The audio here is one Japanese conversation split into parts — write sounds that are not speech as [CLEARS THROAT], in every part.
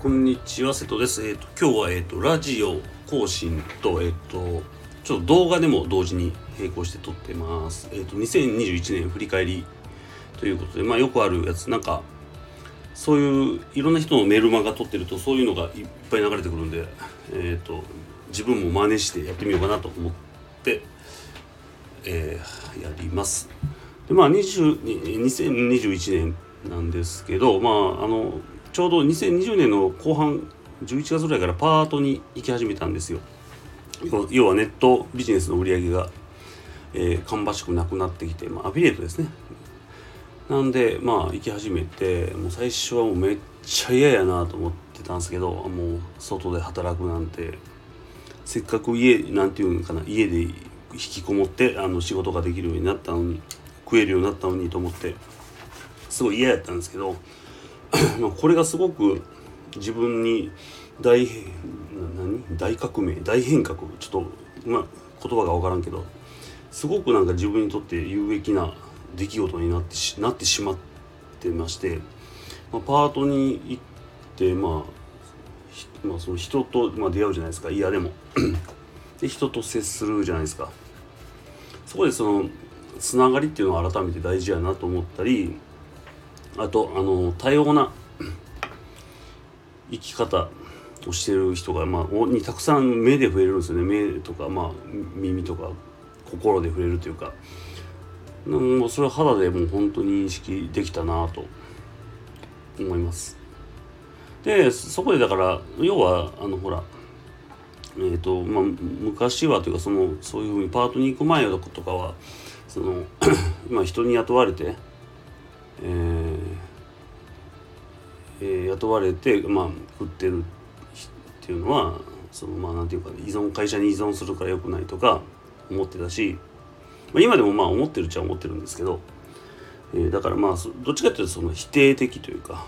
こんにちは瀬戸です。えっ、と今日はえっ、とラジオ更新とえっ、とちょっと動画でも同時に並行して撮ってます。えっ、と2021年振り返りということでまあよくあるやつ。なんかそういういろんな人のメルマガ撮ってるとそういうのがいっぱい流れてくるんでえっ、と自分も真似してやってみようかなと思って、えーやります。でまあ20 2021年なんですけどまああのちょうど2020年の後半11月ぐらいからパートに行き始めたんですよ。要はネットビジネスの売り上げが、えー芳しくなくなってきて、まあ、アフィリエイトですね。なんでまあ行き始めてもう最初はもうめっちゃ嫌やなと思ってたんですけどもう外で働くなんてせっかく家なんていうのかな家で引きこもってあの仕事ができるようになったのに食えるようになったのにと思ってすごい嫌やったんですけど [CLEARS THROAT] まあこれがすごく自分に大変な何？大革命？大変革？ちょっと、まあ、言葉が分からんけどすごくなんか自分にとって有益な出来事になってしなってしまってまして、まあ、パートに行ってまあまあ、その人と、まあ、出会うじゃないですか。嫌でも。で人と接するじゃないですか。そこでそのつながりっていうのは改めて大事やなと思ったりあとあの多様な生き方をしてる人が、まあ、にたくさん目で触れるんですよね目とか、まあ、耳とか心で触れるというかもうそれは肌でもう本当に認識できたなと思います。でそこでだから要はあのほらえーとまあ、昔はというかそのそういうふうにパートに行く前とかはその [CLEARS THROAT] まあ人に雇われて、えーえー雇われて、まあ、食ってるっていうのはそのまあなんていうか、依存会社に依存するから良くないとか思ってたし、まあ、今でもまあ思ってるっちゃ思ってるんですけど、えーだからまあどっちかというとその否定的というか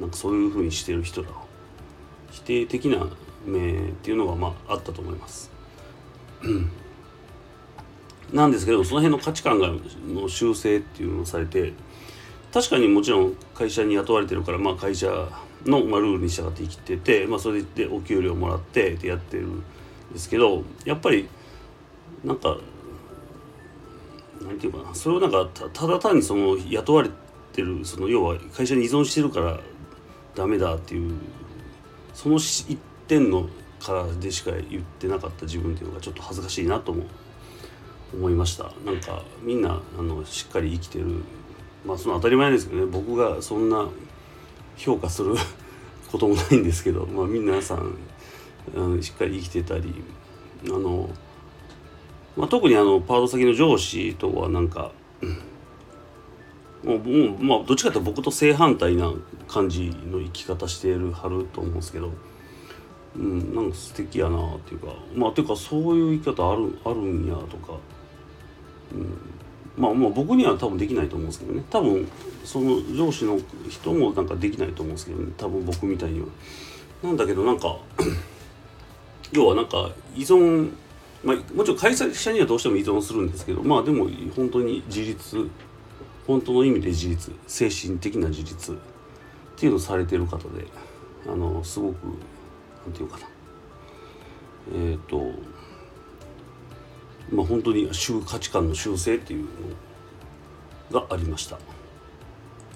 なんかそういうふうにしてる人ら否定的な目っていうのがまああったと思います。なんですけどその辺の価値観がの修正っていうのをされて確かにもちろん会社に雇われてるから、まあ、会社の、まあ、ルールに従って生きてて、まあ、それでお給料もらってでやってるんですけどやっぱりなんかなんていうかなそれをなんかただ単にその雇われてるその要は会社に依存してるからダメだっていうその一点のからでしか言ってなかった自分っていうのがちょっと恥ずかしいなとも思いました。なんかみんなあのしっかり生きてるまあその当たり前ですけどね。僕がそんな評価する [LAUGHS] こともないんですけど、まあ、皆さんあのしっかり生きてたりあの、まあ、特にあのパート先の上司とはなんかもうもうまあどっちかというと僕と正反対な感じの生き方してるはると思うんですけど、うん、なんか素敵やなっていうかまあていうかそういう生き方あるあるんやとか、うん、まあまあ僕には多分できないと思うんですけどね。多分その上司の人もなんかできないと思うんですけどね。多分僕みたいには。なんだけどなんか [CLEARS THROAT] 要はなんか依存まあもちろん会社にはどうしても依存するんですけどまあでも本当に自立本当の意味で自立精神的な自立っていうのをされてる方であのすごくなんていうかな。えっ、とまあ本当に修価値観の修正っていうのがありました。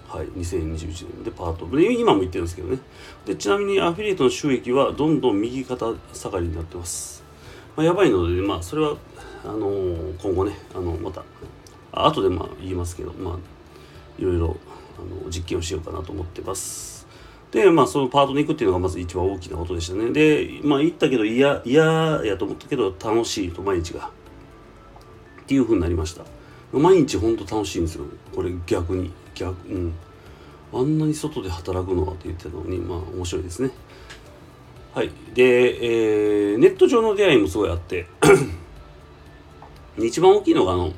はい、2021年でパート。で今も言ってるんですけどね。でちなみにアフィリエイトの収益はどんどん右肩下がりになってます、まあ、やばいのでまあそれはあのー今後ねあのまた後でまあ言いますけどまあいろいろあの実験をしようかなと思ってます。でまあそのパートに行くっていうのがまず一番大きなことでしたね。でまあ行ったけど嫌嫌やと思ったけど楽しいと毎日が。ていうふうになりました。毎日ほんと楽しいんですよ。これ逆に。逆うん。あんなに外で働くのはって言ってたのにまあ面白いですね。はい。で、えーネット上の出会いもすごいあって一番大きいのがあの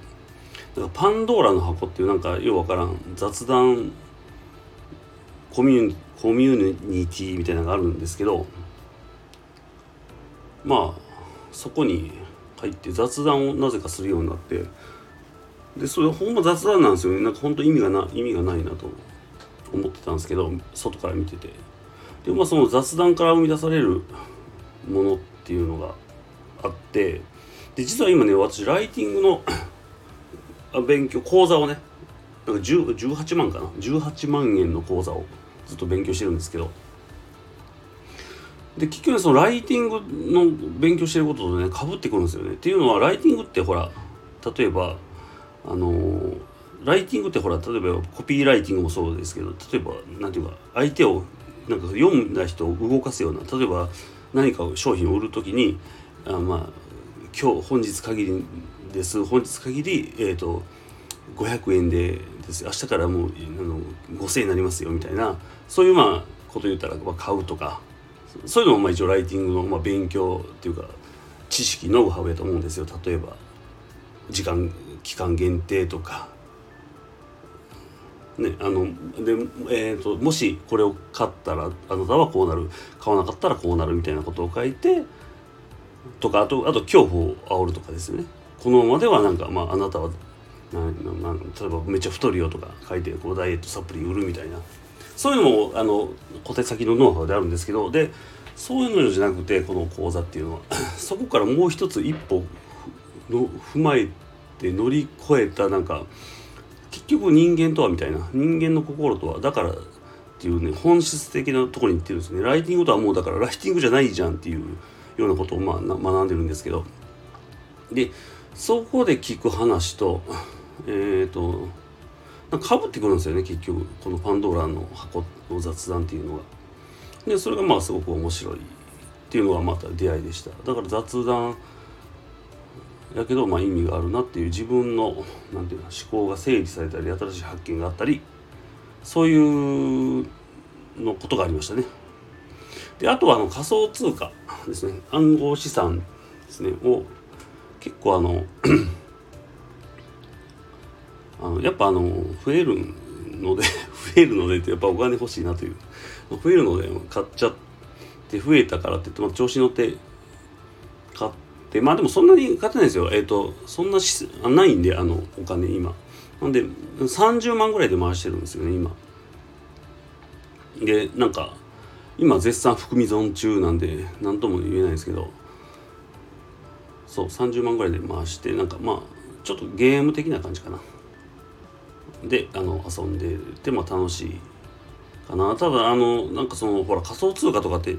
なんかパンドーラの箱っていうなんかようわからん雑談コミュコミュニティみたいなのがあるんですけどまあそこに入って雑談をなぜかするようになって。でそれほんま雑談なんですよね。なんか本当意味がな意味がないなと思ってたんですけど外から見てて。でまあその雑談から生み出されるものっていうのがあって。で実は今ね私ライティングの勉強講座をねなんか18万かな？18万円の講座をずっと勉強してるんですけど。で結局ねそのライティングの勉強してることとねかぶってくるんですよね。っていうのはライティングってほら例えばあのー、ライティングってほら例えばコピーライティングもそうですけど例えば何ていうか相手をなんか読んだ人を動かすような例えば何か商品を売る時にあまあ今日本日限りです。本日限りえっ、ー、と500円でです。明日からもうあの5000円になりますよみたいなそういうまあこと言ったら、まあ、買うとか。そういうのもまあ一応ライティングのまあ勉強っていうか知識ノウハウやと思うんですよ。例えば時間期間限定とか。ね、あので、えーと、もしこれを買ったらあなたはこうなる。買わなかったらこうなるみたいなことを書いてとかあとあと恐怖を煽るとかですね。このままではなんか、まあ、あなたはなな例えばめっちゃ太るよとか書いてこうダイエットサプリ売るみたいなそういうのもあの小手先のノウハウであるんですけどでそういうのじゃなくてこの講座っていうのは [CLEARS THROAT] そこからもう一つ一歩の踏まえて乗り越えたなんか結局人間とはみたいな人間の心とはだからっていうね本質的なところに行ってるんですね。ライティングとはもうだからライティングじゃないじゃんっていうようなことをまあ学んでるんですけど。でそこで聞く話とえっ、ー、とかぶってくるんですよね結局このパンドーラの箱の雑談っていうのが。でそれがまあすごく面白いっていうのがまた出会いでしただから雑談やけどまあ意味があるなっていう自分のなんていうの思考が整理されたり新しい発見があったりそういうのことがありましたね。であとはあの仮想通貨ですね暗号資産ですねを結構あのあのやっぱあの増えるので [LAUGHS] 増えるのでってやっぱお金欲しいなという。増えるので買っちゃって増えたからって言って、まあ、調子乗って買ってまあでもそんなに買ってないですよ。えっ、ー、とそんなしないんであのお金今。なんで30万ぐらいで回してるんですよね今。でなんか今絶賛含み損中なんで何とも言えないですけど。そう30万ぐらいで回してなんかまあちょっとゲーム的な感じかな。であの遊んでても楽しいかな。ただあのなんかそのほら仮想通貨とかって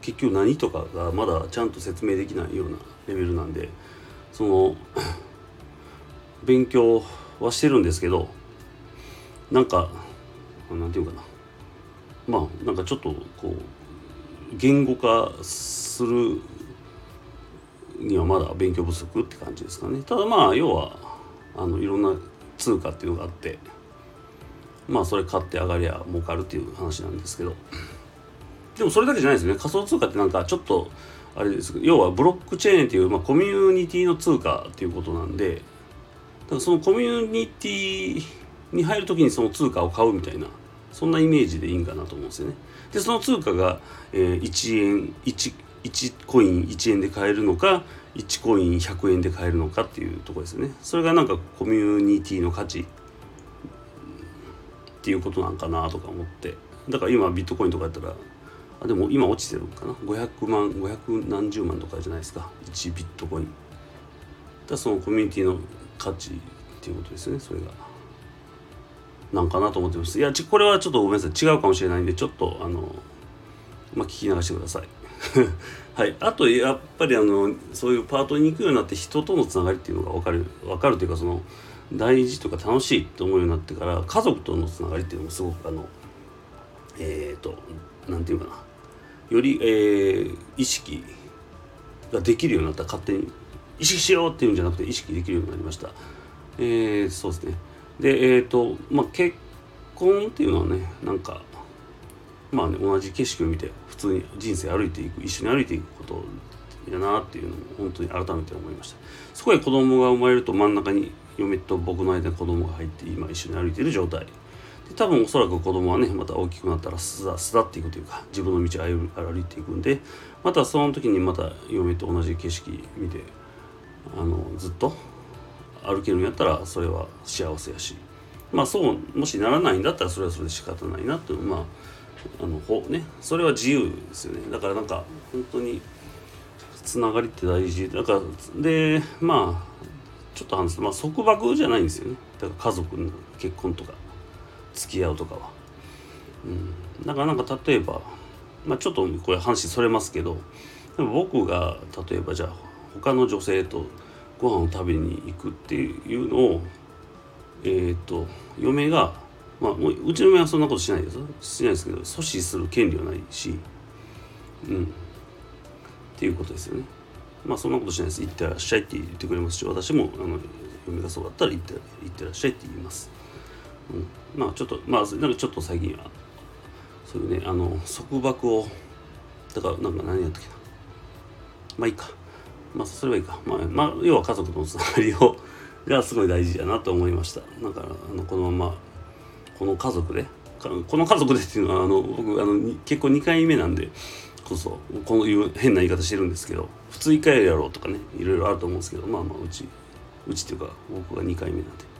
結局何とかがまだちゃんと説明できないようなレベルなんでその [COUGHS] 勉強はしてるんですけどなんかなんていうかな。まあなんかちょっとこう言語化するにはまだ勉強不足って感じですかね。ただまあ要はあのいろんな通貨っていうのがあってまあそれ買って上がりゃ儲かるっていう話なんですけどでもそれだけじゃないですね仮想通貨ってなんかちょっとあれですけど要はブロックチェーンっていう、まあ、コミュニティの通貨っていうことなんでだからそのコミュニティに入る時にその通貨を買うみたいなそんなイメージでいいんかなと思うんですよね。でその通貨が、えー、1円 1, 1コイン1円で買えるのか1コイン100円で買えるのかっていうとこですよね。それがなんかコミュニティの価値っていうことなんかなとか思って。だから今ビットコインとかやったらあでも今落ちてるかな？500万500何十万とかじゃないですか。1ビットコイン。だそのコミュニティの価値っていうことですねそれが。なんかなと思ってます。いやこれはちょっとごめんなさい。違うかもしれないんでちょっとあのまあ聞き流してください。[LAUGHS] はい。あとやっぱりあのそういうパートに行くようになって人とのつながりっていうのが分かる分かるというかその大事とか楽しいと思うようになってから家族とのつながりっていうのもすごくあのえっ、ー、と何て言うかな。より、えー、意識ができるようになった。勝手に意識しようっていうんじゃなくて意識できるようになりました。えー、そうですね。でえっ、ー、とまあ結婚っていうのはねなんかまあね同じ景色を見て普通に人生歩いていく一緒に歩いていくことだなっていうのも本当に改めて思いました。そこへ子供が生まれると真ん中に嫁と僕の間に子供が入って今一緒に歩いている状態。で多分おそらく子供はねまた大きくなったら巣立っていくというか自分の道を歩いていくんでまたその時にまた嫁と同じ景色見てあのずっと歩けるんやったらそれは幸せやし。まあそうもしならないんだったらそれはそれで仕方ないなっていうまああのほねそれは自由ですよね。だからなんか本当につながりって大事。だからでまあちょっと話すと、まあ、束縛じゃないんですよね。だから家族の結婚とか付き合うとかは。うん、だからなんか例えば、まあ、ちょっとこれ話それますけどでも僕が例えばじゃあ他の女性とご飯を食べに行くっていうのをえっ、ー、と嫁がまあうちの嫁はそんなことしないです。しないですけど阻止する権利はないし。うん。っていうことですよね。まあそんなことしないです。行ってらっしゃいって言ってくれますし私もあの嫁がそうだったら行って行ってらっしゃいって言います、うん、まあちょっとまあなんかちょっと最近はそういうねあの束縛をだからなんか何やったっけな。まあいいか。まあそれはいいか。まあ、まあ、要は家族のつながりをがすごい大事やなと思いました。だからあのこのままこの家族でこの家族でっていうのはあの僕あの結婚2回目なんでこそこういう変な言い方してるんですけど普通1回やろうとかねいろいろあると思うんですけどまあまあうちうちっていうか僕が2回目なんで。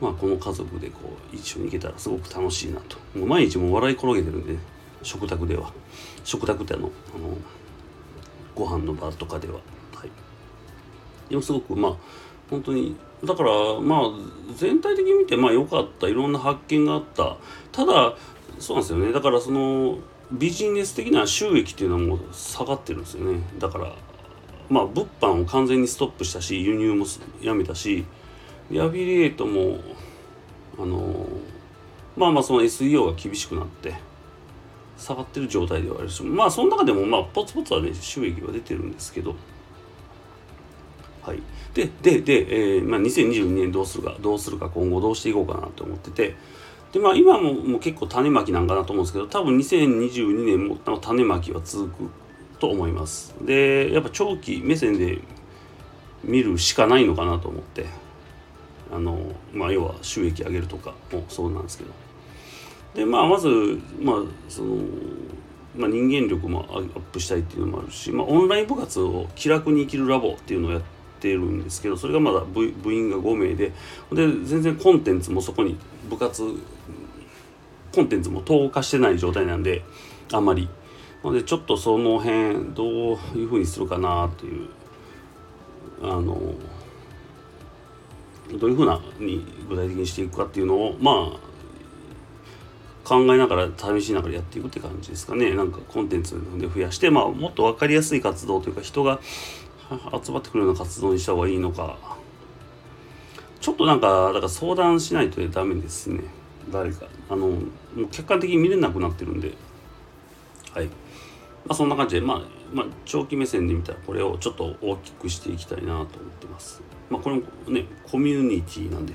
まあこの家族でこう一緒に行けたらすごく楽しいなと。もう毎日もう笑い転げてるんで、ね、食卓では。食卓ってあのあのご飯の場とかでは。はい。でもすごくまあ本当にだからまあ全体的に見てまあ良かったいろんな発見があった。ただそうなんですよね。だからそのビジネス的な収益っていうのはもう下がってるんですよね。だからまあ物販を完全にストップしたし輸入もやめたしリアフィリエイトもあのまあまあその SEO が厳しくなって下がってる状態ではあるしまあその中でもまあポツポツはね収益は出てるんですけど。はい、ででで、えーまあ、2022年どうするかどうするか今後どうしていこうかなと思っててでまあ今ももう結構種まきなんかなと思うんですけど多分2022年も種まきは続くと思います。でやっぱ長期目線で見るしかないのかなと思ってあのまあ要は収益上げるとかもそうなんですけど。でまあまずまあそのまあ、人間力もアップしたいっていうのもあるし、まあ、オンライン部活を気楽に生きるラボっていうのをやっててるんですけどそれがまだ部員が5名でで全然コンテンツもそこに部活コンテンツも投下してない状態なんであんまり。なのでちょっとその辺どういうふうにするかなというあのどういうふうなに具体的にしていくかっていうのをまあ考えながら試しながらやっていくって感じですかね。なんかコンテンツで増やしてまあもっと分かりやすい活動というか人が集まってくるような活動にした方がいいのか。ちょっとなんかだから相談しないとダメですね。誰か。あのもう客観的に見れなくなってるんで。はい。まあそんな感じでまあまあ長期目線で見たらこれをちょっと大きくしていきたいなと思ってます。まあこれもねコミュニティなんで。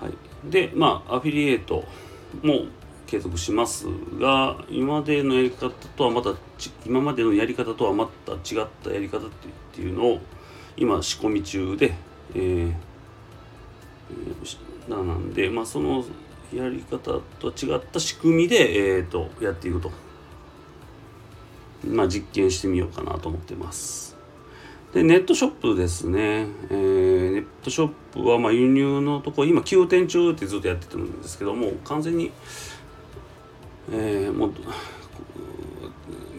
はい。でまあアフィリエイトも継続しますが今までのやり方とはまた今までのやり方とはまた違ったやり方っていうのを今仕込み中で、えー、なんで、まあ、そのやり方とは違った仕組みで、えーと、やっていくと、まあ、実験してみようかなと思ってます。でネットショップですね、えー、ネットショップはま輸入のとこ今9点中ってずっとやってるんですけども完全にえー、もう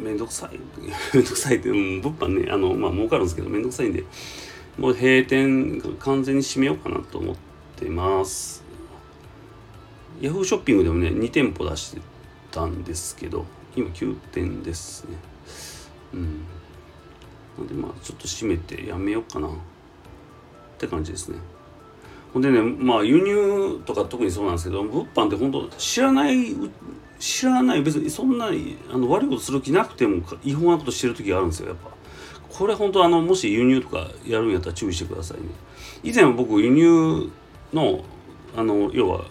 めんどくさい。[LAUGHS] めんどくさいって、うん、物販ね。あのまあ儲かるんですけどめんどくさいんで。もう閉店完全に閉めようかなと思ってます。ヤフーショッピングでもね2店舗出してたんですけど今9店ですね。うん。なんでまあちょっと閉めてやめようかな。って感じですね。ほんでねまあ輸入とか特にそうなんですけど物販って本当知らない知らない。別にそんなにあの悪いことする気なくても違法なことしてる時があるんですよやっぱ。これ本当あのもし輸入とかやるんやったら注意してくださいね。以前は僕輸入のあの要は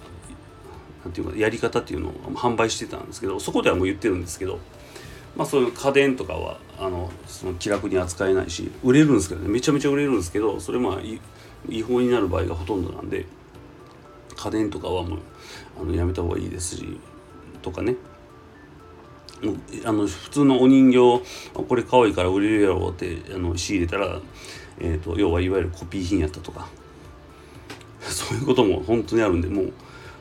なんていうかやり方っていうのを販売してたんですけどそこではもう言ってるんですけどまあそういう家電とかはあのその気楽に扱えないし売れるんですけどね。めちゃめちゃ売れるんですけどそれまあ違法になる場合がほとんどなんで家電とかはもうあのやめた方がいいですしとかね。あの普通のお人形これ可愛いから売れるやろってあの仕入れたら、えーと、要はいわゆるコピー品やったとか。[LAUGHS] そういうことも本当にあるんでもう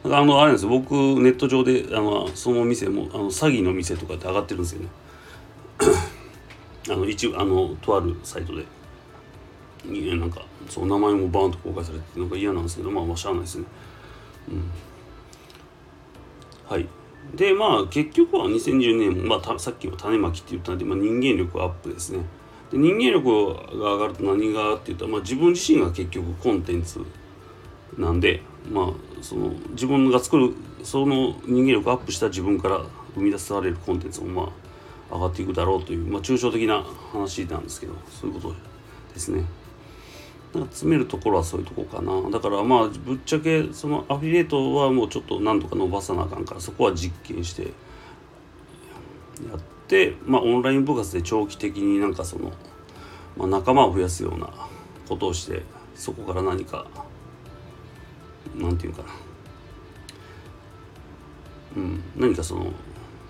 あのあれなんです僕ネット上であのその店もあの詐欺の店とかって上がってるんですよね。あの一あのとあるサイトで。いやなんかそう名前もバーンと公開されてなんか嫌なんですけどまあまあしゃあないですね。うん。はい。でまあ結局は2020年、まあ、さっきも種まきって言ったんで、まあ、人間力アップですねで人間力が上がると何がって言ったら、まあ、自分自身が結局コンテンツなんでまあその自分が作るその人間力アップした自分から生み出されるコンテンツもまあ上がっていくだろうという、まあ、抽象的な話なんですけどそういうことですね。なんか詰めるところはそういうとこかな。だからまあぶっちゃけそのアフィリエイトはもうちょっと何とか伸ばさなあかんからそこは実験してやってまあオンライン部活で長期的になんかその、まあ、仲間を増やすようなことをしてそこから何かなんていうかな。うん何かその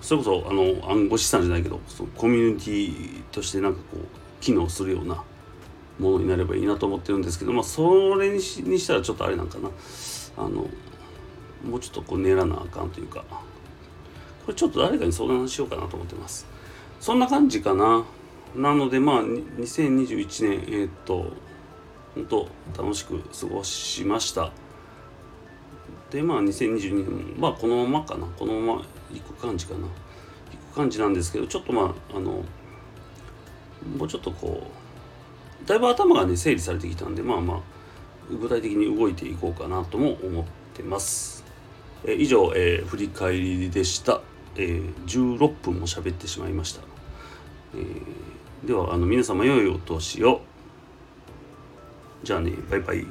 それこそあの暗号資産じゃないけどそのコミュニティとしてなんかこう機能するようなものになればいいなと思ってるんですけどまあそれにしにしたらちょっとあれなんかな。あのもうちょっとこう練らなあかんというか。これちょっと誰かに相談しようかなと思ってます。そんな感じかな。なのでまあ2021年えー、っと本当楽しく過ごしました。でまあ2022年まあこのままかな。このまま行く感じかな。行く感じなんですけどちょっとまああのもうちょっとこうだいぶ頭がね整理されてきたんでまあまあ具体的に動いていこうかなとも思ってます。え以上、えー、振り返りでした、えー、16分も喋ってしまいました。えー、ではあの皆様良いお年を。じゃあねバイバイ。